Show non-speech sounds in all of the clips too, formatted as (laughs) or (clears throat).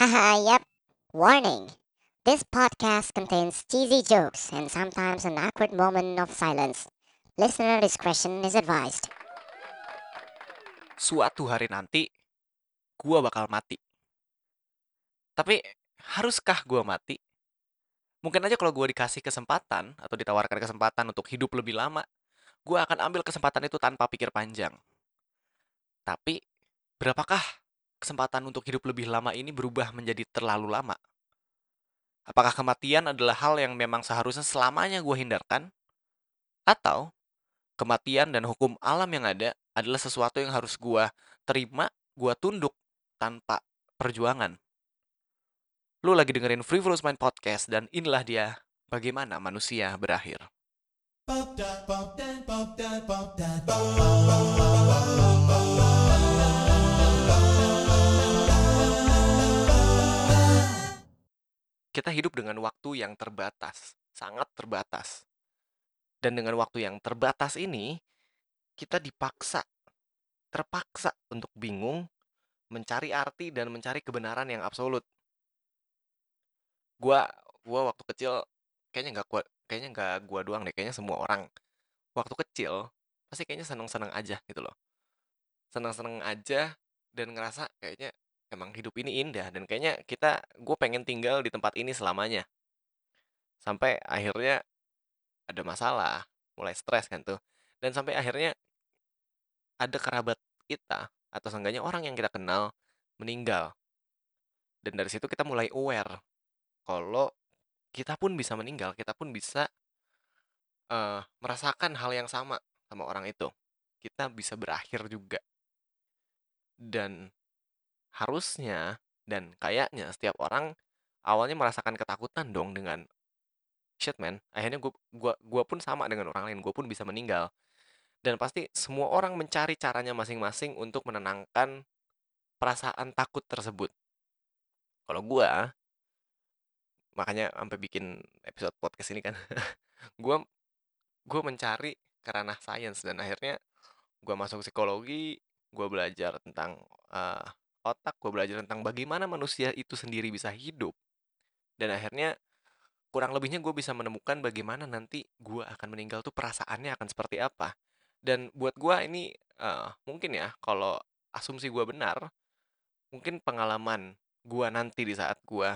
Haha, yep. Warning. This podcast contains cheesy jokes and sometimes an awkward moment of silence. Listener discretion is advised. Suatu hari nanti, gua bakal mati. Tapi, haruskah gua mati? Mungkin aja kalau gua dikasih kesempatan atau ditawarkan kesempatan untuk hidup lebih lama, gua akan ambil kesempatan itu tanpa pikir panjang. Tapi, berapakah kesempatan untuk hidup lebih lama ini berubah menjadi terlalu lama? Apakah kematian adalah hal yang memang seharusnya selamanya gue hindarkan? Atau kematian dan hukum alam yang ada adalah sesuatu yang harus gue terima, gue tunduk tanpa perjuangan? Lu lagi dengerin Frivolous Mind Podcast dan inilah dia bagaimana manusia berakhir. Kita hidup dengan waktu yang terbatas, sangat terbatas. Dan dengan waktu yang terbatas ini, kita dipaksa, terpaksa untuk bingung, mencari arti dan mencari kebenaran yang absolut. Gua, gua waktu kecil kayaknya nggak gua, kayaknya nggak gua doang deh, kayaknya semua orang waktu kecil pasti kayaknya seneng-seneng aja gitu loh. Seneng-seneng aja dan ngerasa kayaknya emang hidup ini indah dan kayaknya kita gue pengen tinggal di tempat ini selamanya. Sampai akhirnya ada masalah mulai stres kan tuh. Dan sampai akhirnya ada kerabat kita atau seenggaknya orang yang kita kenal meninggal. Dan dari situ kita mulai aware kalau kita pun bisa meninggal kita pun bisa uh, merasakan hal yang sama sama orang itu. Kita bisa berakhir juga. Dan harusnya dan kayaknya setiap orang awalnya merasakan ketakutan dong dengan shit man akhirnya gue gua gua pun sama dengan orang lain gue pun bisa meninggal. Dan pasti semua orang mencari caranya masing-masing untuk menenangkan perasaan takut tersebut. Kalau gue makanya sampai bikin episode podcast ini kan (laughs) gue gue mencari kerana sains dan akhirnya gue masuk psikologi gue belajar tentang uh, otak gue belajar tentang bagaimana manusia itu sendiri bisa hidup. Dan akhirnya kurang lebihnya gue bisa menemukan bagaimana nanti gue akan meninggal tuh perasaannya akan seperti apa. Dan buat gue ini uh, mungkin ya kalau asumsi gue benar mungkin pengalaman gue nanti di saat gue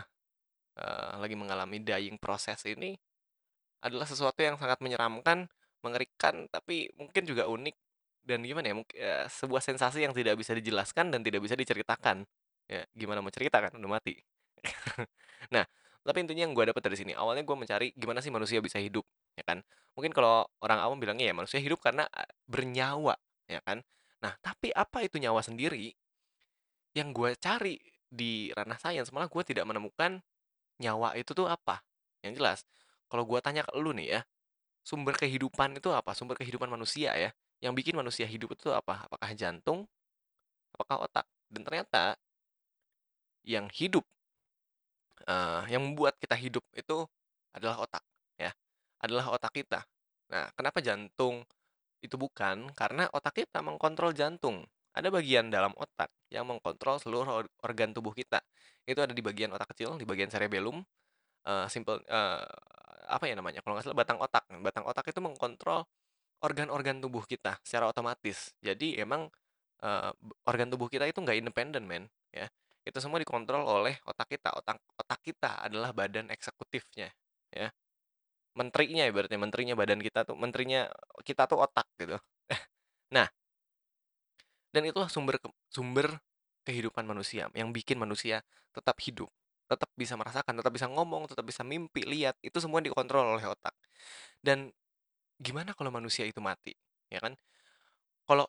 uh, lagi mengalami dying proses ini adalah sesuatu yang sangat menyeramkan mengerikan tapi mungkin juga unik dan gimana ya mungkin ya, sebuah sensasi yang tidak bisa dijelaskan dan tidak bisa diceritakan. Ya gimana mau ceritakan udah mati. (laughs) Nah tapi intinya yang gue dapat dari sini awalnya gue mencari gimana sih manusia bisa hidup ya kan? Mungkin kalau orang awam bilangnya ya manusia hidup karena bernyawa ya kan? Nah tapi apa itu nyawa sendiri yang gue cari di ranah sains? Malah gue tidak menemukan nyawa itu tuh apa? Yang jelas kalau gue tanya ke lu nih ya sumber kehidupan itu apa? Sumber kehidupan manusia ya yang bikin manusia hidup itu apa? Apakah jantung? Apakah otak? Dan ternyata yang hidup, uh, yang membuat kita hidup itu adalah otak, ya, adalah otak kita. Nah, kenapa jantung itu bukan? Karena otak kita mengkontrol jantung. Ada bagian dalam otak yang mengkontrol seluruh organ tubuh kita. Itu ada di bagian otak kecil, di bagian cerebellum. Uh, simple, uh, apa ya namanya? Kalau nggak salah batang otak. Batang otak itu mengkontrol organ-organ tubuh kita secara otomatis. Jadi emang uh, organ tubuh kita itu nggak independen, men, ya. Itu semua dikontrol oleh otak kita. Otak otak kita adalah badan eksekutifnya, ya. Menterinya ibaratnya menterinya badan kita tuh menterinya kita tuh otak gitu. (laughs) nah, dan itulah sumber sumber kehidupan manusia yang bikin manusia tetap hidup, tetap bisa merasakan, tetap bisa ngomong, tetap bisa mimpi, lihat, itu semua dikontrol oleh otak. Dan gimana kalau manusia itu mati, ya kan? Kalau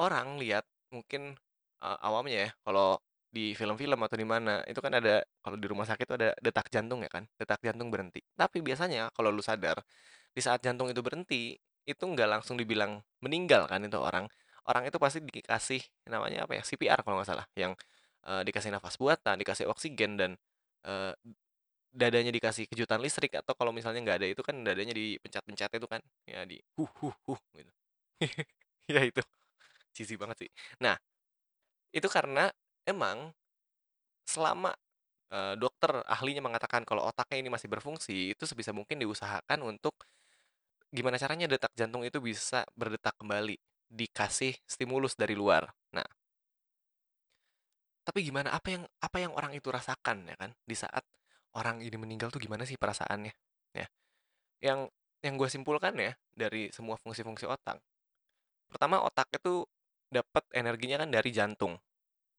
orang lihat mungkin, uh, awamnya ya, kalau di film-film atau di mana, itu kan ada kalau di rumah sakit itu ada detak jantung ya kan, detak jantung berhenti. Tapi biasanya kalau lu sadar, di saat jantung itu berhenti, itu nggak langsung dibilang meninggal kan itu orang. Orang itu pasti dikasih namanya apa ya, CPR kalau nggak salah, yang, uh, dikasih nafas buatan, dikasih oksigen dan, uh, dadanya dikasih kejutan listrik atau kalau misalnya nggak ada itu kan dadanya dipencet-pencet itu kan ya di huh huh huh gitu (laughs) ya itu cici banget sih nah itu karena emang selama eee, dokter ahlinya mengatakan kalau otaknya ini masih berfungsi, itu sebisa mungkin diusahakan untuk gimana caranya detak jantung itu bisa berdetak kembali, dikasih stimulus dari luar. Nah tapi gimana, apa yang apa yang orang itu rasakan ya kan, di saat orang ini meninggal tuh gimana sih perasaannya, ya. Yang yang gue simpulkan ya, dari semua fungsi-fungsi otak, pertama otak itu dapat energinya kan dari jantung.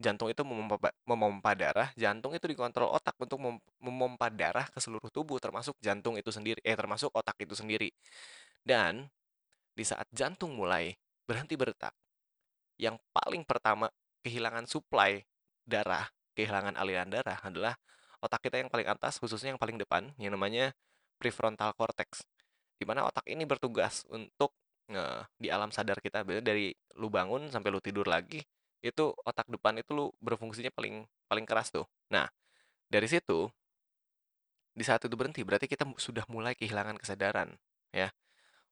Jantung itu memompa memompa darah, jantung itu dikontrol otak untuk mem memompa darah ke seluruh tubuh termasuk jantung itu sendiri eh, termasuk otak itu sendiri. Dan, di saat jantung mulai berhenti berdetak, yang paling pertama kehilangan suplai darah, kehilangan aliran darah adalah otak kita yang paling atas, khususnya yang paling depan, yang namanya prefrontal cortex. Di mana otak ini bertugas untuk, eee, di alam sadar kita, dari lu bangun sampai lu tidur lagi, itu otak depan itu lu berfungsinya paling paling keras tuh. Nah, dari situ di saat itu berhenti, berarti kita sudah mulai kehilangan kesadaran, ya.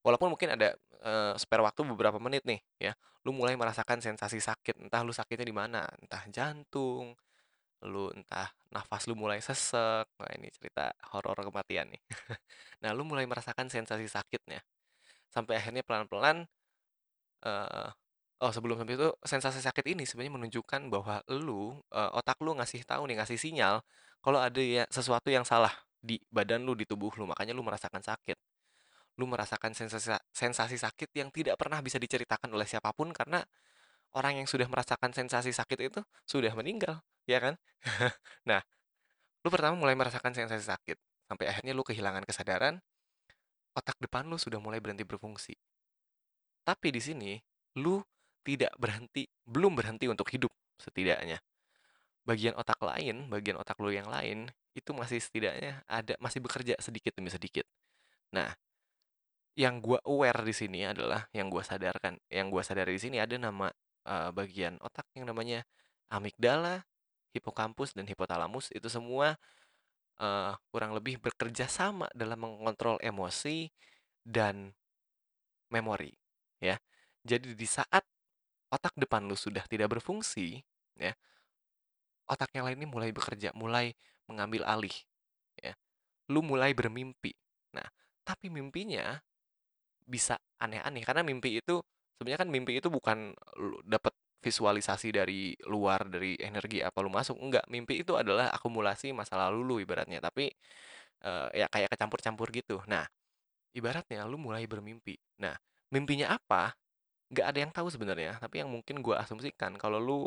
Walaupun mungkin ada, eee, spare waktu beberapa menit nih, ya, lu mulai merasakan sensasi sakit, entah lu sakitnya di mana, entah jantung, lu entah nafas lu mulai sesek, wah ini cerita horor kematian nih. (laughs) Nah, lu mulai merasakan sensasi sakitnya, sampai akhirnya pelan-pelan, eee, oh sebelum sampai itu, sensasi sakit ini sebenarnya menunjukkan bahwa lu, eee, otak lu ngasih tahu nih, ngasih sinyal kalau ada ya sesuatu yang salah di badan lu, di tubuh lu, makanya lu merasakan sakit. Lu merasakan sensasi sa sensasi sakit yang tidak pernah bisa diceritakan oleh siapa pun karena orang yang sudah merasakan sensasi sakit itu sudah meninggal, ya kan? (laughs) Nah, lu pertama mulai merasakan sensasi sakit, sampai akhirnya lu kehilangan kesadaran, otak depan lu sudah mulai berhenti berfungsi. Tapi di sini, lu tidak berhenti belum berhenti untuk hidup setidaknya. Bagian otak lain, bagian otak lu yang lain, itu masih setidaknya ada masih bekerja sedikit demi sedikit. Nah, yang gua aware di sini adalah, yang gua sadarkan yang gua sadari di sini ada nama, eee, bagian otak yang namanya amigdala, hipokampus, dan hipotalamus, itu semua, eee, kurang lebih bekerja sama dalam mengontrol emosi dan memori, ya. Jadi di saat otak depan lu sudah tidak berfungsi, ya, otak yang lain ini mulai bekerja, mulai mengambil alih, ya. Lu mulai bermimpi. Nah, tapi mimpinya bisa aneh-aneh, karena mimpi itu sebenarnya kan mimpi itu bukan lu dapet visualisasi dari luar, dari energi apa lu masuk, enggak. Mimpi itu adalah akumulasi masa lalu lu ibaratnya, tapi, eee, ya kayak kecampur-campur gitu. Nah, ibaratnya lu mulai bermimpi. Nah, mimpinya apa? Nggak ada yang tahu sebenarnya, tapi yang mungkin gua asumsikan kalau lu,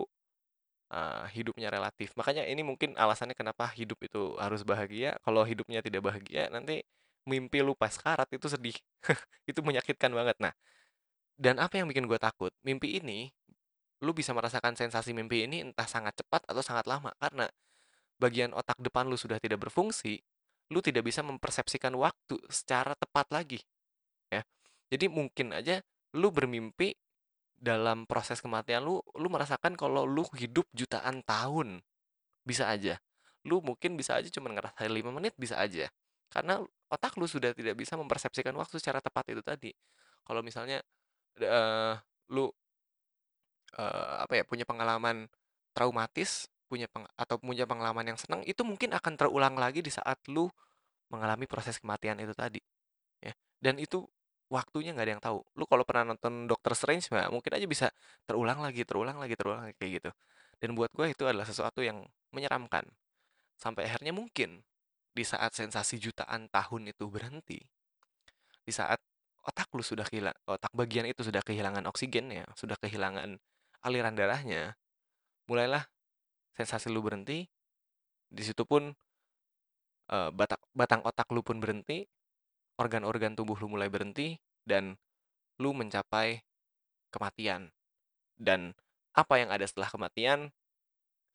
eee, hidupnya relatif makanya ini mungkin alasannya kenapa hidup itu harus bahagia, kalau hidupnya tidak bahagia, nanti mimpi lu pas sekarat itu sedih, (laughs) itu menyakitkan banget. Nah, dan apa yang bikin gua takut, mimpi ini, lu bisa merasakan sensasi mimpi ini entah sangat cepat atau sangat lama, karena bagian otak depan lu sudah tidak berfungsi, lu tidak bisa mempersepsikan waktu secara tepat lagi, ya. Jadi mungkin aja lu bermimpi dalam proses kematian lu, lu merasakan kalau lu hidup jutaan tahun, bisa aja. Lu mungkin bisa aja cuman ngerasain 5 menit, bisa aja. Karena otak lu sudah tidak bisa mempersepsikan waktu secara tepat itu tadi. Kalau misalnya, eee, lu eee, apa ya, punya pengalaman traumatis, punya peng atau punya pengalaman yang senang, itu mungkin akan terulang lagi di saat lu mengalami proses kematian itu tadi, ya. Dan itu waktunya nggak ada yang tahu. Lu kalau pernah nonton Doctor Strange mah mungkin aja bisa terulang lagi terulang lagi terulang lagi, kayak gitu. Dan buat gue itu adalah sesuatu yang menyeramkan. Sampai akhirnya mungkin di saat sensasi jutaan tahun itu berhenti, di saat otak lu sudah kehilang otak bagian itu sudah kehilangan oksigennya, sudah kehilangan aliran darahnya, mulailah sensasi lu berhenti, di situ pun, eee, batak batang otak lu pun berhenti, organ-organ tubuh lu mulai berhenti, dan lu mencapai kematian. Dan apa yang ada setelah kematian,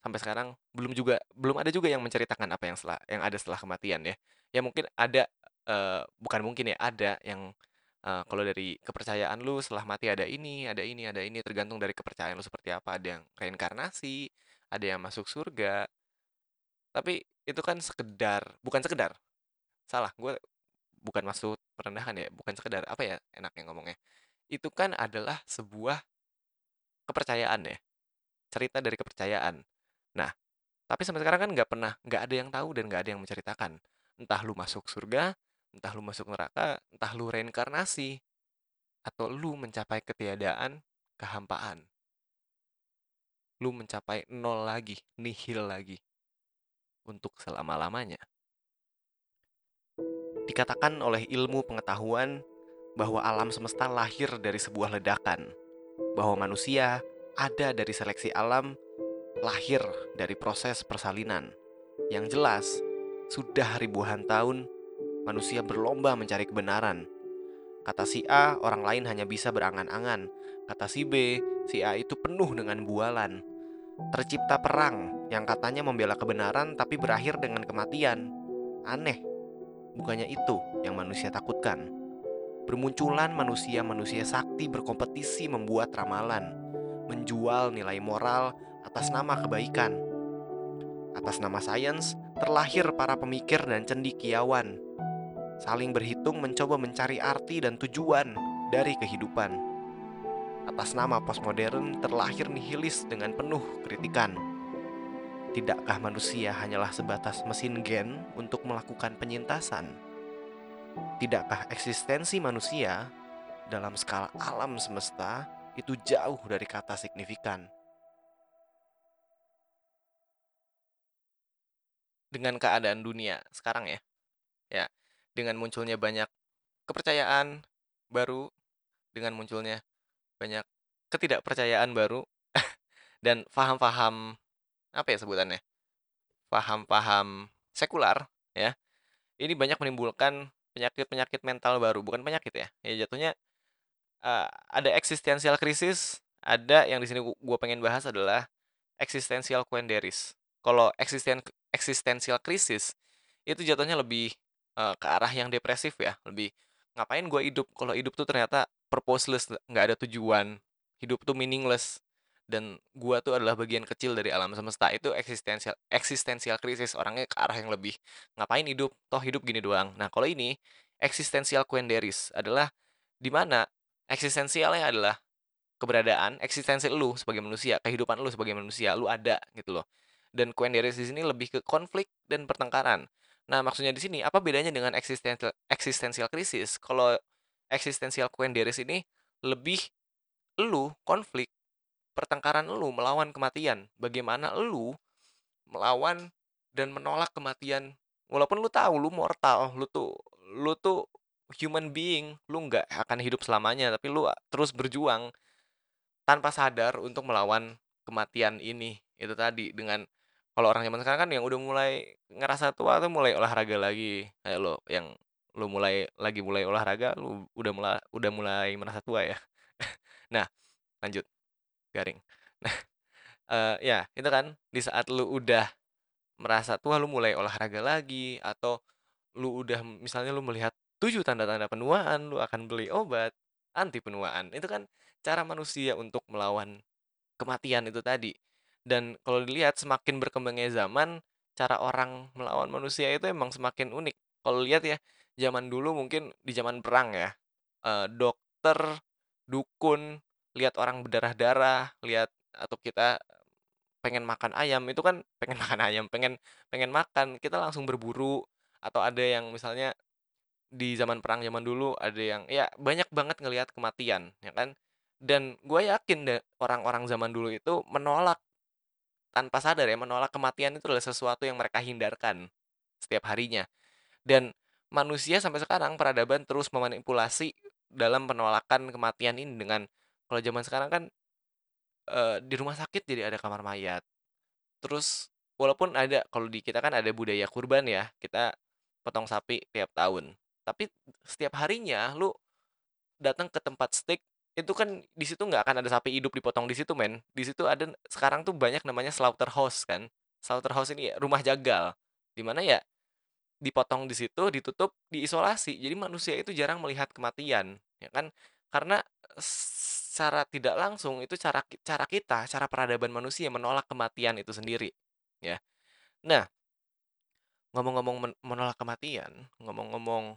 sampai sekarang belum juga belum ada juga yang menceritakan apa yang setelah yang ada setelah kematian ya. Ya mungkin ada, eee, bukan mungkin ya, ada yang, kalau dari kepercayaan lu setelah mati ada ini ada ini ada ini, tergantung dari kepercayaan lu seperti apa, ada yang reinkarnasi, ada yang masuk surga. Tapi itu kan sekedar bukan sekedar, salah, gue bukan maksud merendahkan ya, bukan sekedar, apa ya enaknya ngomongnya, itu kan adalah sebuah kepercayaan ya, cerita dari kepercayaan. Nah Tapi sampai sekarang kan nggak pernah, nggak ada yang tahu dan nggak ada yang menceritakan. Entah lu masuk surga, entah lu masuk neraka, entah lu reinkarnasi, atau lu mencapai ketiadaan, kehampaan. Lu mencapai nol lagi, nihil lagi. Untuk selama-lamanya. Dikatakan oleh ilmu pengetahuan bahwa alam semesta lahir dari sebuah ledakan, bahwa manusia ada dari seleksi alam lahir dari proses persalinan. Yang jelas, sudah ribuan tahun manusia berlomba mencari kebenaran. Kata si A, orang lain hanya bisa berangan-angan. Kata si B, si A itu penuh dengan bualan. Tercipta perang yang katanya membela kebenaran tapi berakhir dengan kematian. Aneh, bukannya itu yang manusia takutkan. Bermunculan manusia-manusia sakti berkompetisi membuat ramalan, menjual nilai moral atas nama kebaikan. Atas nama sains, terlahir para pemikir dan cendikiawan. Saling berhitung mencoba mencari arti dan tujuan dari kehidupan. Atas nama postmodern, terlahir nihilis dengan penuh kritikan. Tidakkah manusia hanyalah sebatas mesin gen untuk melakukan penyintasan? Tidakkah eksistensi manusia dalam skala alam semesta itu jauh dari kata signifikan? dengan keadaan dunia sekarang ya. Ya, dengan munculnya banyak kepercayaan baru, dengan munculnya banyak ketidakpercayaan baru (laughs) dan paham-paham apa ya sebutannya? Paham-paham sekular ya. Ini banyak menimbulkan penyakit-penyakit mental baru, bukan penyakit ya. Ya jatuhnya uh, ada eksistensial krisis, ada yang di sini gue pengen bahas adalah eksistensial quenderis. Kalau eksisten eksistensial krisis itu jatuhnya lebih uh, ke arah yang depresif ya lebih ngapain gue hidup? Kalau hidup tuh ternyata purposeless nggak ada tujuan. Hidup tuh meaningless. Dan gue tuh adalah bagian kecil dari alam semesta. Itu eksistensial eksistensial krisis. Orangnya ke arah yang lebih ngapain hidup? Toh hidup gini doang. Nah kalau ini eksistensial quenderis adalah di mana eksistensialnya adalah keberadaan eksistensi lu sebagai manusia kehidupan lu sebagai manusia lu ada gitu loh. Dan Quenderis di sini lebih ke konflik dan pertengkaran. Nah, maksudnya di sini apa bedanya dengan eksistensial eksistensial krisis? Kalau eksistensial Quenderis ini lebih lu konflik pertengkaran lu melawan kematian. Bagaimana lu melawan dan menolak kematian walaupun lu tahu lu mortal, lu tuh lu tuh human being, lu nggak akan hidup selamanya, tapi lu terus berjuang tanpa sadar untuk melawan kematian ini. Itu tadi dengan kalau orang zaman sekarang kan yang udah mulai ngerasa tua tuh mulai olahraga lagi. Kayak lo yang lo mulai lagi mulai olahraga lo udah mulai udah mulai merasa tua ya. (laughs) Nah lanjut. Garing. (laughs) Nah uh, ya itu kan di saat lo udah merasa tua lo mulai olahraga lagi atau lo udah misalnya lo melihat tujuh tanda-tanda penuaan lo akan beli obat anti penuaan. Itu kan cara manusia untuk melawan kematian itu tadi dan kalau dilihat semakin berkembangnya zaman, cara orang melawan manusia itu emang semakin unik. Kalau lihat ya, zaman dulu mungkin di zaman perang ya, uh, dokter, dukun, lihat orang berdarah-darah, lihat atau kita pengen makan ayam, itu kan (laughs) pengen makan ayam, pengen pengen makan, kita langsung berburu. Atau ada yang misalnya di zaman perang zaman dulu ada yang ya banyak banget ngelihat kematian, ya kan? Dan gue yakin deh orang-orang zaman dulu itu menolak tanpa sadar ya menolak kematian itu adalah sesuatu yang mereka hindarkan setiap harinya. Dan manusia sampai sekarang peradaban terus memanipulasi dalam penolakan kematian ini dengan kalau zaman sekarang kan e, di rumah sakit jadi ada kamar mayat. Terus walaupun ada kalau di kita kan ada budaya kurban ya, kita potong sapi tiap tahun. Tapi setiap harinya lu datang ke tempat steak itu kan di situ nggak akan ada sapi hidup dipotong di situ men. Di situ ada sekarang tuh banyak namanya slaughterhouse kan. Slaughterhouse ini ya, rumah jagal di mana ya dipotong di situ ditutup diisolasi. Jadi manusia itu jarang melihat kematian ya kan? Karena secara tidak langsung itu cara cara kita cara peradaban manusia menolak kematian itu sendiri ya. Nah ngomong-ngomong menolak kematian ngomong-ngomong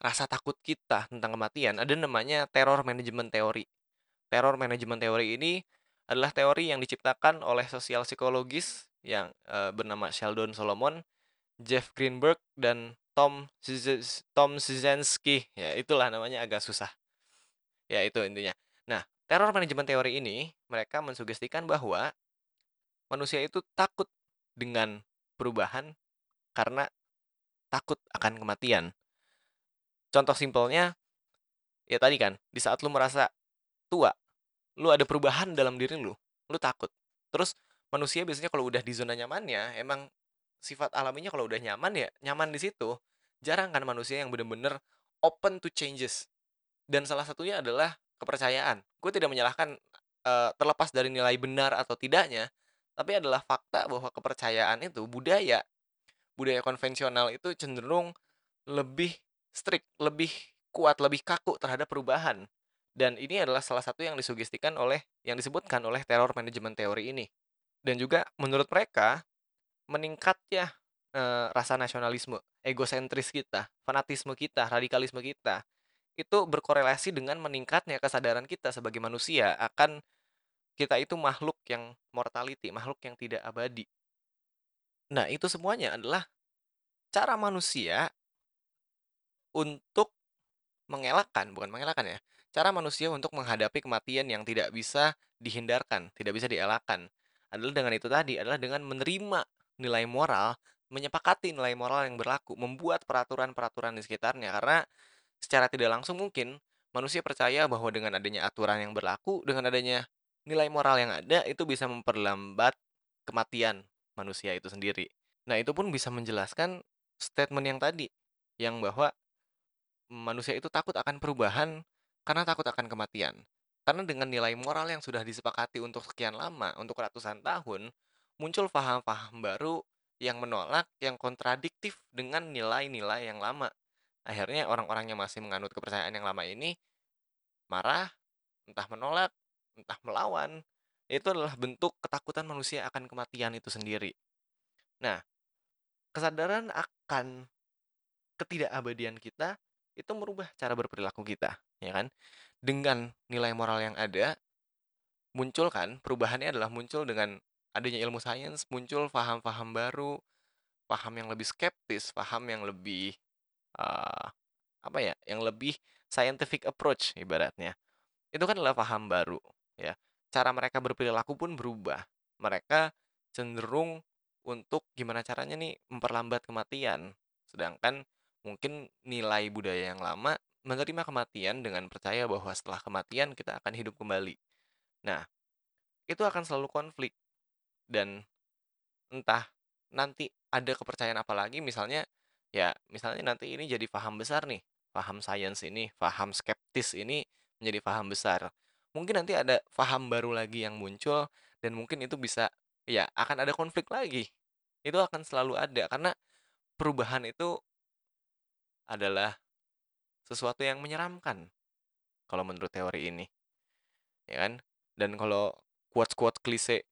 rasa takut kita tentang kematian, ada namanya teror manajemen teori. Teror manajemen teori ini adalah teori yang diciptakan oleh sosial psikologis yang uh, bernama Sheldon Solomon, Jeff Greenberg dan Tom Szys- Tom Szynski. Ya, itulah namanya agak susah. Ya, itu intinya. Nah, teror manajemen teori ini mereka mensugestikan bahwa manusia itu takut dengan perubahan karena takut akan kematian. Contoh simpelnya, ya tadi kan, di saat lu merasa tua, lu ada perubahan dalam diri lu, lu takut. Terus manusia biasanya kalau udah di zona nyamannya, emang sifat alaminya kalau udah nyaman ya nyaman di situ. Jarang kan manusia yang bener-bener open to changes. Dan salah satunya adalah kepercayaan. Gue tidak menyalahkan uh, terlepas dari nilai benar atau tidaknya, tapi adalah fakta bahwa kepercayaan itu budaya budaya konvensional itu cenderung lebih strict, lebih kuat, lebih kaku terhadap perubahan. Dan ini adalah salah satu yang disugestikan oleh yang disebutkan oleh teror manajemen teori ini. Dan juga menurut mereka meningkatnya e, rasa nasionalisme, egosentris kita, fanatisme kita, radikalisme kita itu berkorelasi dengan meningkatnya kesadaran kita sebagai manusia akan kita itu makhluk yang mortality, makhluk yang tidak abadi. Nah, itu semuanya adalah cara manusia untuk mengelakkan, bukan mengelakkan ya, cara manusia untuk menghadapi kematian yang tidak bisa dihindarkan, tidak bisa dielakkan. Adalah dengan itu tadi, adalah dengan menerima nilai moral, menyepakati nilai moral yang berlaku, membuat peraturan-peraturan di sekitarnya. Karena secara tidak langsung mungkin manusia percaya bahwa dengan adanya aturan yang berlaku, dengan adanya nilai moral yang ada, itu bisa memperlambat kematian manusia itu sendiri. Nah, itu pun bisa menjelaskan statement yang tadi, yang bahwa manusia itu takut akan perubahan karena takut akan kematian. Karena dengan nilai moral yang sudah disepakati untuk sekian lama, untuk ratusan tahun, muncul paham-paham baru yang menolak, yang kontradiktif dengan nilai-nilai yang lama. Akhirnya orang-orang yang masih menganut kepercayaan yang lama ini marah, entah menolak, entah melawan. Itu adalah bentuk ketakutan manusia akan kematian itu sendiri. Nah, kesadaran akan ketidakabadian kita itu merubah cara berperilaku kita, ya kan? Dengan nilai moral yang ada, muncul kan perubahannya adalah muncul dengan adanya ilmu sains, muncul paham-paham baru, paham yang lebih skeptis, paham yang lebih uh, apa ya, yang lebih scientific approach ibaratnya. Itu kan adalah paham baru, ya. Cara mereka berperilaku pun berubah. Mereka cenderung untuk gimana caranya nih memperlambat kematian. Sedangkan mungkin nilai budaya yang lama menerima kematian dengan percaya bahwa setelah kematian kita akan hidup kembali. Nah, itu akan selalu konflik. Dan entah nanti ada kepercayaan apa lagi misalnya ya misalnya nanti ini jadi paham besar nih paham sains ini paham skeptis ini menjadi paham besar mungkin nanti ada paham baru lagi yang muncul dan mungkin itu bisa ya akan ada konflik lagi itu akan selalu ada karena perubahan itu adalah sesuatu yang menyeramkan kalau menurut teori ini. Ya kan? Dan kalau quotes-quotes klise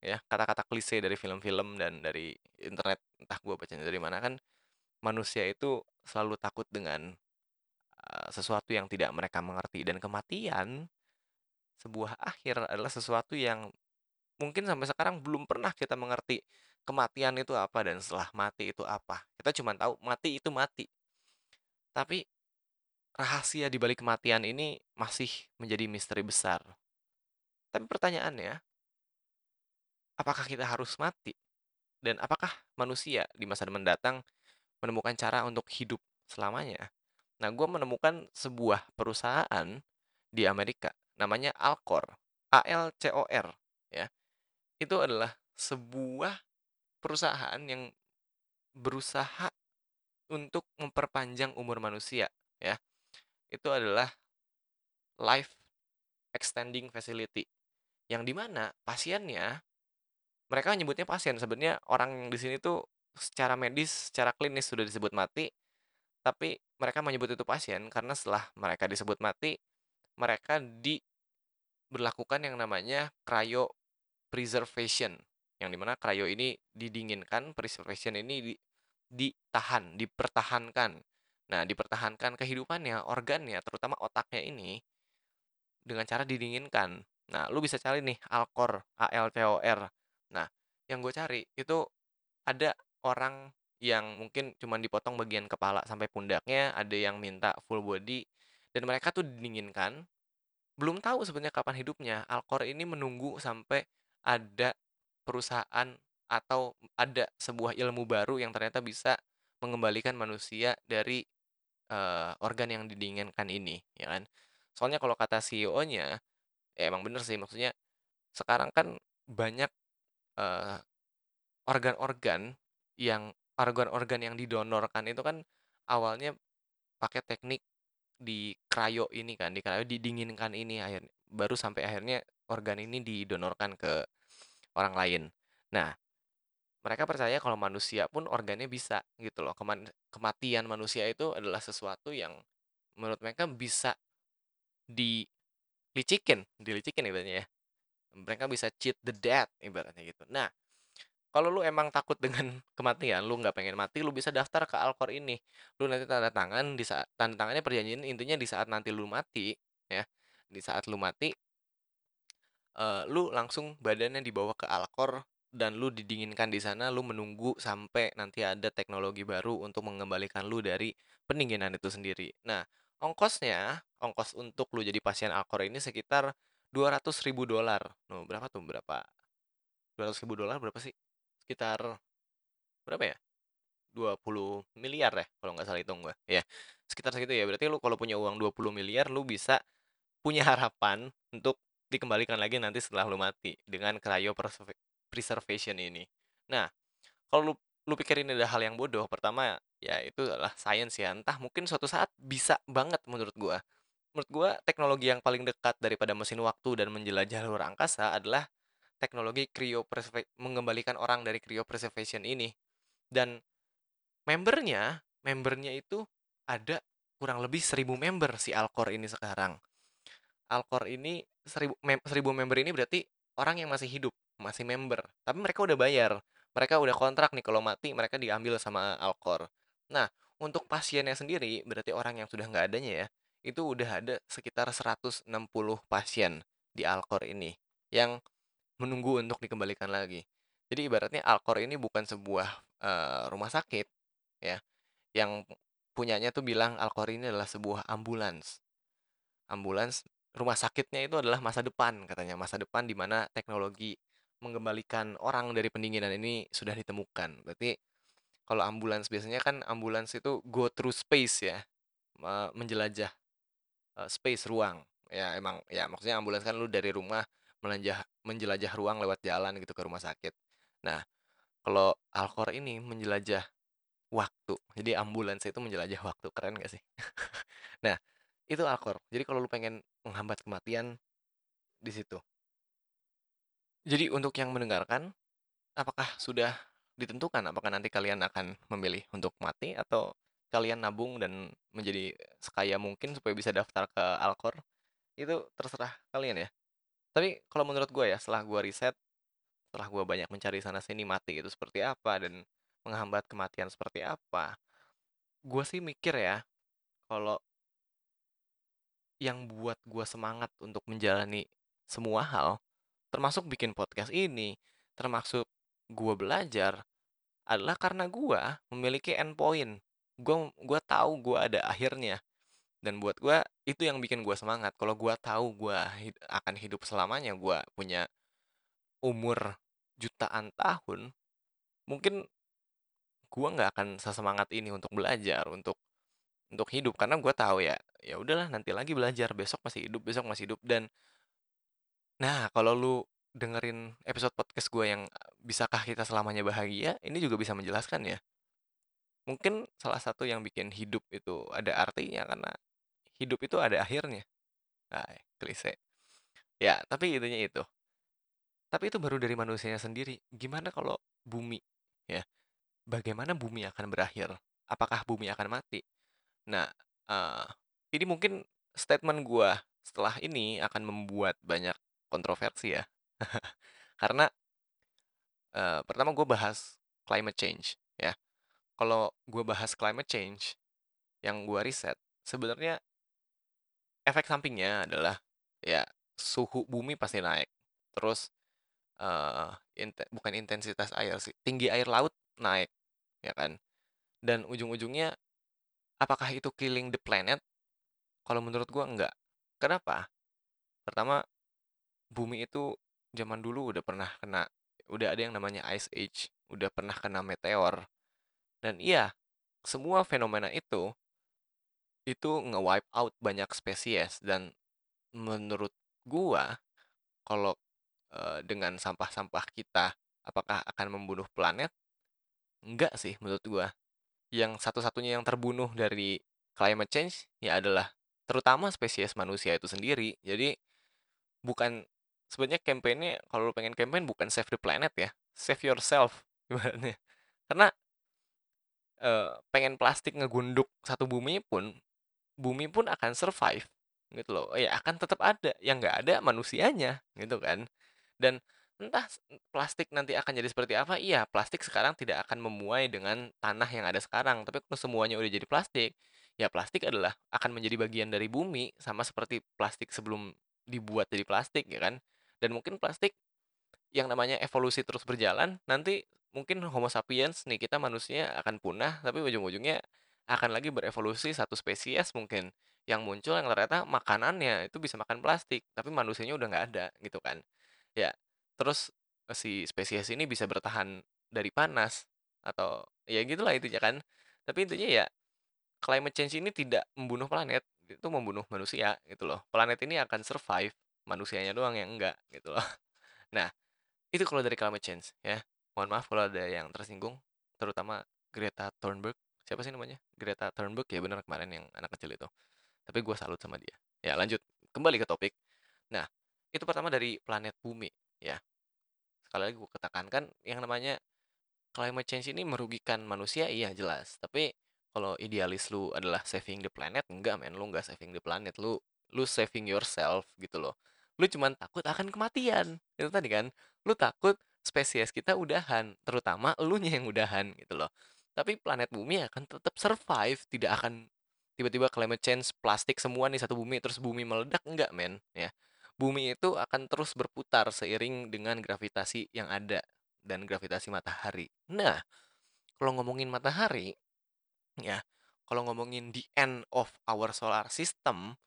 ya, kata-kata klise dari film-film dan dari internet entah gue bacanya dari mana kan manusia itu selalu takut dengan uh, sesuatu yang tidak mereka mengerti dan kematian sebuah akhir adalah sesuatu yang mungkin sampai sekarang belum pernah kita mengerti kematian itu apa dan setelah mati itu apa. Kita cuma tahu mati itu mati. Tapi rahasia di balik kematian ini masih menjadi misteri besar. Tapi pertanyaannya, apakah kita harus mati? Dan apakah manusia di masa mendatang menemukan cara untuk hidup selamanya? Nah, gue menemukan sebuah perusahaan di Amerika, namanya Alcor, A-L-C-O-R, ya. Itu adalah sebuah perusahaan yang berusaha untuk memperpanjang umur manusia ya. Itu adalah life extending facility yang di mana pasiennya mereka menyebutnya pasien. Sebenarnya orang yang di sini tuh secara medis secara klinis sudah disebut mati tapi mereka menyebut itu pasien karena setelah mereka disebut mati mereka di berlakukan yang namanya cryo preservation yang di mana cryo ini didinginkan preservation ini di, ditahan, dipertahankan. Nah, dipertahankan kehidupannya, organnya, terutama otaknya ini dengan cara didinginkan. Nah, lu bisa cari nih Alcor, A L C O R. Nah, yang gue cari itu ada orang yang mungkin cuma dipotong bagian kepala sampai pundaknya, ada yang minta full body, dan mereka tuh didinginkan. Belum tahu sebenarnya kapan hidupnya. Alkor ini menunggu sampai ada perusahaan atau ada sebuah ilmu baru yang ternyata bisa mengembalikan manusia dari uh, organ yang didinginkan ini, ya kan? Soalnya kalau kata CEO-nya, ya emang bener sih maksudnya sekarang kan banyak uh, organ-organ yang organ-organ yang didonorkan itu kan awalnya pakai teknik di cryo ini kan, di cryo didinginkan ini akhir baru sampai akhirnya organ ini didonorkan ke orang lain. Nah, mereka percaya kalau manusia pun organnya bisa gitu loh. Keman kematian manusia itu adalah sesuatu yang menurut mereka bisa dilicikin, dilicikin ibaratnya ya. Mereka bisa cheat the death ibaratnya gitu. Nah, kalau lu emang takut dengan (laughs) kematian, lu nggak pengen mati, lu bisa daftar ke Alkor ini. Lu nanti tanda tangan di saat tanda tangannya perjanjian intinya di saat nanti lu mati, ya. Di saat lu mati uh, lu langsung badannya dibawa ke Alkor dan lu didinginkan di sana, lu menunggu sampai nanti ada teknologi baru untuk mengembalikan lu dari pendinginan itu sendiri. Nah, ongkosnya, ongkos untuk lu jadi pasien Alkor ini sekitar 200 ribu dolar. No, berapa tuh? Berapa? 200 ribu dolar berapa sih? sekitar berapa ya? 20 miliar ya kalau nggak salah hitung gue ya sekitar segitu ya berarti lu kalau punya uang 20 miliar lu bisa punya harapan untuk dikembalikan lagi nanti setelah lu mati dengan cryo preservation ini. Nah kalau lu lu pikir ini ada hal yang bodoh pertama ya itu adalah science ya. Entah mungkin suatu saat bisa banget menurut gue menurut gue teknologi yang paling dekat daripada mesin waktu dan menjelajah luar angkasa adalah teknologi cryo mengembalikan orang dari cryo preservation ini. Dan membernya membernya itu ada kurang lebih seribu member si Alcor ini sekarang. Alcor ini seribu, mem seribu member ini berarti orang yang masih hidup masih member tapi mereka udah bayar mereka udah kontrak nih kalau mati mereka diambil sama Alcor nah untuk pasiennya sendiri berarti orang yang sudah nggak adanya ya itu udah ada sekitar 160 pasien di Alcor ini yang menunggu untuk dikembalikan lagi. Jadi ibaratnya Alkor ini bukan sebuah uh, rumah sakit ya yang punyanya tuh bilang Alkor ini adalah sebuah ambulans. Ambulans rumah sakitnya itu adalah masa depan katanya, masa depan di mana teknologi mengembalikan orang dari pendinginan ini sudah ditemukan. Berarti kalau ambulans biasanya kan ambulans itu go through space ya, menjelajah uh, space ruang. Ya emang ya maksudnya ambulans kan lu dari rumah menjelajah menjelajah ruang lewat jalan gitu ke rumah sakit. Nah, kalau Alkor ini menjelajah waktu. Jadi ambulans itu menjelajah waktu. Keren gak sih? (laughs) nah, itu Alkor. Jadi kalau lu pengen menghambat kematian di situ. Jadi untuk yang mendengarkan, apakah sudah ditentukan apakah nanti kalian akan memilih untuk mati atau kalian nabung dan menjadi sekaya mungkin supaya bisa daftar ke Alkor? Itu terserah kalian ya. Tapi kalau menurut gue ya, setelah gue riset, setelah gue banyak mencari sana sini mati itu seperti apa dan menghambat kematian seperti apa, gue sih mikir ya, kalau yang buat gue semangat untuk menjalani semua hal, termasuk bikin podcast ini, termasuk gue belajar, adalah karena gue memiliki endpoint. Gue gue tahu gue ada akhirnya. Dan buat gue itu yang bikin gue semangat. Kalau gue tahu gue hid akan hidup selamanya gue punya umur jutaan tahun mungkin gue nggak akan sesemangat ini untuk belajar untuk untuk hidup. Karena gue tahu ya ya udahlah nanti lagi belajar. Besok masih hidup besok masih hidup. Dan nah kalau lu dengerin episode podcast gue yang bisakah kita selamanya bahagia ini juga bisa menjelaskan ya mungkin salah satu yang bikin hidup itu ada artinya karena hidup itu ada akhirnya. Nah, klise. Ya, tapi intinya itu. Tapi itu baru dari manusianya sendiri. Gimana kalau bumi, ya? Bagaimana bumi akan berakhir? Apakah bumi akan mati? Nah, uh, ini mungkin statement gua setelah ini akan membuat banyak kontroversi ya. (laughs) Karena uh, pertama gue bahas climate change, ya. Kalau gue bahas climate change, yang gue riset, sebenarnya efek sampingnya adalah ya suhu bumi pasti naik. Terus eh inte bukan intensitas air sih, tinggi air laut naik, ya kan. Dan ujung-ujungnya apakah itu killing the planet? Kalau menurut gua enggak. Kenapa? Pertama, bumi itu zaman dulu udah pernah kena udah ada yang namanya ice age, udah pernah kena meteor. Dan iya, semua fenomena itu itu nge-wipe out banyak spesies dan menurut gua kalau eh, dengan sampah-sampah kita apakah akan membunuh planet? Enggak sih menurut gua. Yang satu-satunya yang terbunuh dari climate change ya adalah terutama spesies manusia itu sendiri. Jadi bukan sebenarnya kampanye kalau lu pengen campaign bukan save the planet ya, save yourself (laughs) ibaratnya. Karena eh, pengen plastik ngegunduk satu bumi pun bumi pun akan survive gitu loh. Ya akan tetap ada, yang nggak ada manusianya gitu kan. Dan entah plastik nanti akan jadi seperti apa, iya plastik sekarang tidak akan memuai dengan tanah yang ada sekarang. Tapi kalau semuanya udah jadi plastik, ya plastik adalah akan menjadi bagian dari bumi sama seperti plastik sebelum dibuat jadi plastik ya kan. Dan mungkin plastik yang namanya evolusi terus berjalan, nanti mungkin Homo sapiens nih kita manusia akan punah, tapi ujung-ujungnya akan lagi berevolusi satu spesies mungkin yang muncul yang ternyata makanannya itu bisa makan plastik, tapi manusianya udah nggak ada gitu kan. Ya, terus eh, si spesies ini bisa bertahan dari panas atau ya gitulah intinya kan. Tapi intinya ya climate change ini tidak membunuh planet, itu membunuh manusia gitu loh. Planet ini akan survive, manusianya doang yang enggak gitu loh. (laughs) Nah, itu kalau dari climate change ya. Mohon maaf kalau ada yang tersinggung, terutama Greta Thunberg. Siapa sih namanya? Greta Thunberg ya benar kemarin yang anak kecil itu. Tapi gue salut sama dia. Ya lanjut, kembali ke topik. Nah, itu pertama dari planet bumi ya. Sekali lagi gue katakan yang namanya climate change ini merugikan manusia iya jelas. Tapi kalau idealis lu adalah saving the planet, enggak men, lu enggak saving the planet, lu lu saving yourself gitu loh. Lu cuman takut akan kematian. Itu tadi kan. Lu takut spesies kita udahan, terutama elunya yang udahan gitu loh. Tapi planet bumi akan tetap survive, tidak akan tiba-tiba climate change plastik semua nih satu bumi terus bumi meledak enggak men ya. Bumi itu akan terus berputar seiring dengan gravitasi yang ada dan gravitasi matahari. Nah, kalau ngomongin matahari, ya, kalau ngomongin the end of our solar system,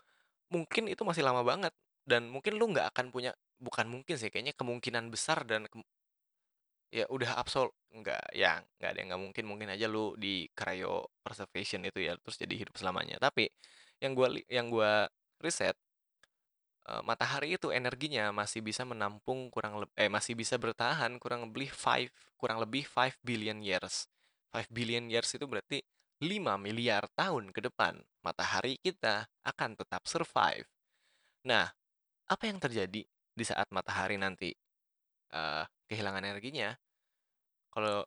mungkin itu masih lama banget dan mungkin lu nggak akan punya bukan mungkin sih kayaknya kemungkinan besar dan kem- ya udah absol nggak ya nggak ada yang nggak mungkin mungkin aja lu di cryo preservation itu ya terus jadi hidup selamanya. Tapi yang gua yang gua riset eh, matahari itu energinya masih bisa menampung kurang lebih eh masih bisa bertahan kurang lebih 5 kurang lebih 5 billion years. 5 billion years itu berarti 5 miliar tahun ke depan matahari kita akan tetap survive. Nah apa yang terjadi di saat matahari nanti eh, kehilangan energinya? Kalau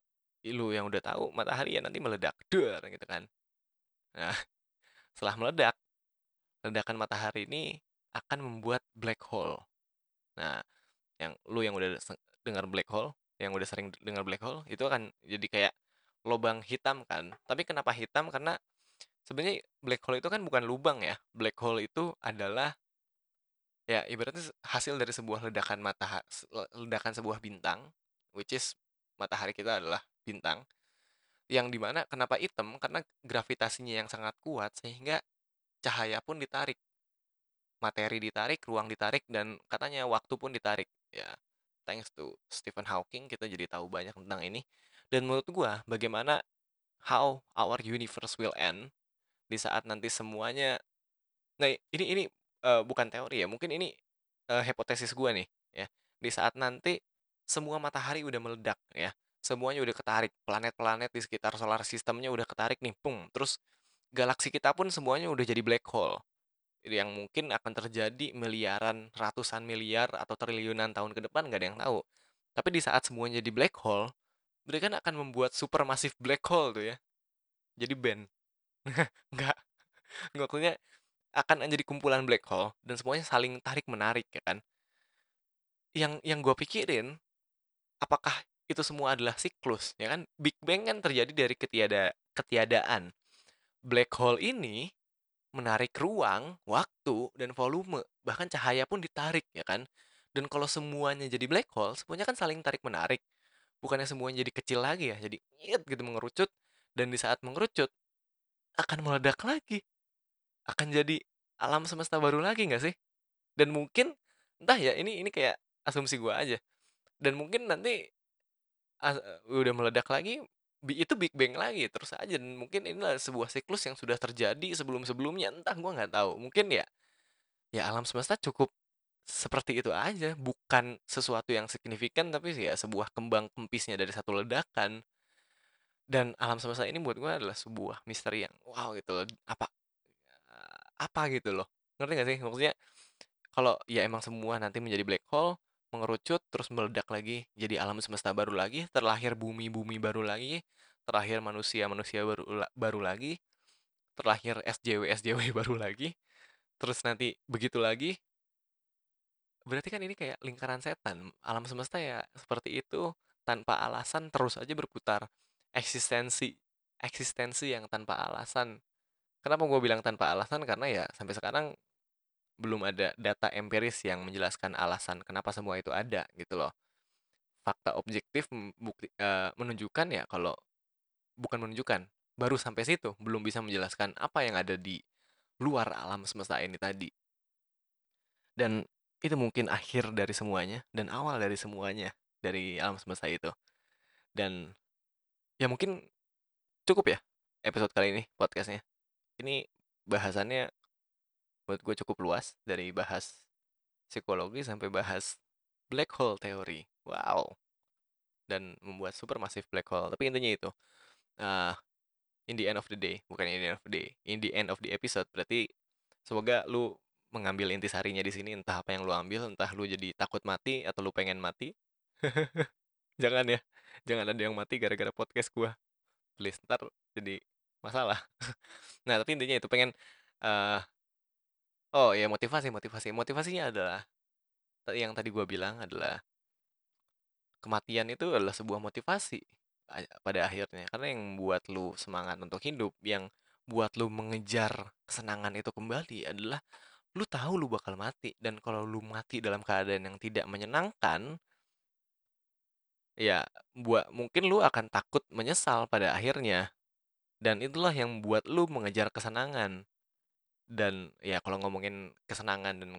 lu yang udah tahu matahari ya nanti meledak der gitu kan. Nah (laughs) setelah meledak ledakan matahari ini akan membuat black hole. Nah yang lu yang udah dengar black hole yang udah sering dengar black hole itu akan jadi kayak lubang hitam kan. Tapi kenapa hitam? Karena sebenarnya black hole itu kan bukan lubang ya. Black hole itu adalah ya ibaratnya hasil dari sebuah ledakan matahari ledakan sebuah bintang which is matahari kita adalah bintang yang di mana kenapa hitam? Karena gravitasinya yang sangat kuat sehingga cahaya pun ditarik. Materi ditarik ruang ditarik dan katanya waktu pun ditarik. Ya thanks to Stephen Hawking kita jadi tahu banyak tentang ini dan menurut gua bagaimana how our universe will end di saat nanti semuanya nah ini ini eh, bukan teori ya mungkin ini eh, hipotesis gua nih ya. Di saat nanti semua matahari udah meledak ya semuanya udah ketarik planet-planet di sekitar solar sistemnya udah ketarik nih pung terus galaksi kita pun semuanya udah jadi black hole. Yang mungkin akan terjadi miliaran ratusan miliar atau triliunan tahun ke depan nggak ada yang tahu. Tapi di saat semuanya di black hole mereka kan akan membuat supermassive black hole tuh ya. Jadi band (laughs) nggak. Nggak maksudnya akan jadi kumpulan black hole dan semuanya saling tarik menarik ya kan? Yang yang gue pikirin apakah itu semua adalah siklus ya kan? Big Bang kan terjadi dari ketiada ketiadaan. Black hole ini menarik ruang waktu dan volume. Bahkan cahaya pun ditarik ya kan? Dan kalau semuanya jadi black hole, semuanya kan saling tarik menarik. Bukannya semuanya jadi kecil lagi ya, jadi nyet gitu mengerucut dan di saat mengerucut akan meledak lagi. Akan jadi alam semesta baru lagi nggak sih? Dan mungkin entah ya, ini ini kayak asumsi gua aja. Dan mungkin nanti as- udah meledak lagi itu Big Bang lagi terus aja dan mungkin inilah sebuah siklus yang sudah terjadi sebelum-sebelumnya entah gua nggak tahu mungkin ya ya alam semesta cukup seperti itu aja bukan sesuatu yang signifikan tapi ya sebuah kembang kempisnya dari satu ledakan. Dan alam semesta ini buat gua adalah sebuah misteri yang wow gitu loh apa apa gitu loh. Ngerti gak sih? Maksudnya kalau ya emang semua nanti menjadi black hole mengerucut terus meledak lagi jadi alam semesta baru lagi terlahir bumi-bumi baru lagi terakhir manusia-manusia baru baru lagi terlahir SJW SJW (laughs) baru lagi terus nanti begitu lagi berarti kan ini kayak lingkaran setan alam semesta ya seperti itu tanpa alasan terus aja berputar eksistensi eksistensi yang tanpa alasan. Kenapa gue bilang tanpa alasan? Karena ya sampai sekarang belum ada data empiris yang menjelaskan alasan kenapa semua itu ada gitu loh. Fakta objektif bukti, uh, menunjukkan ya kalau bukan menunjukkan baru sampai situ belum bisa menjelaskan apa yang ada di luar alam semesta ini tadi. Dan itu mungkin akhir dari semuanya dan awal dari semuanya dari alam semesta itu. Dan ya mungkin cukup ya episode kali ini podcastnya. Ini bahasannya buat gue cukup luas dari bahas psikologi sampai bahas black hole teori. Wow. Dan membuat supermassive black hole. Tapi intinya itu. Uh, in the end of the day, bukan in the end of the day, in the end of the episode. Berarti semoga lu mengambil intisarinya di sini entah apa yang lu ambil entah lu jadi takut mati atau lu pengen mati. (laughs) Jangan ya jangan ada yang mati gara-gara podcast gua. Please ntar jadi masalah. (laughs) Nah tapi intinya itu pengen uh, oh ya motivasi motivasi. Motivasinya adalah yang tadi gua bilang adalah kematian itu adalah sebuah motivasi pada akhirnya. Karena yang buat lu semangat untuk hidup yang buat lu mengejar kesenangan itu kembali adalah lu tahu lu bakal mati dan kalau lu mati dalam keadaan yang tidak menyenangkan ya buat mungkin lu akan takut menyesal pada akhirnya. Dan itulah yang buat lu mengejar kesenangan. Dan ya kalau ngomongin kesenangan dan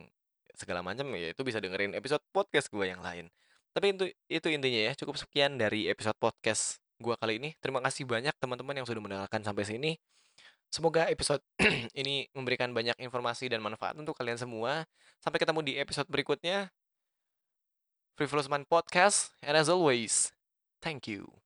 segala macam ya itu bisa dengerin episode podcast gue yang lain. Tapi itu itu intinya ya cukup sekian dari episode podcast gue kali ini. Terima kasih banyak teman-teman yang sudah mendengarkan sampai sini Semoga episode (clears throat) ini memberikan banyak informasi dan manfaat untuk kalian semua. Sampai ketemu di episode berikutnya. Free Podcast, and as always, thank you.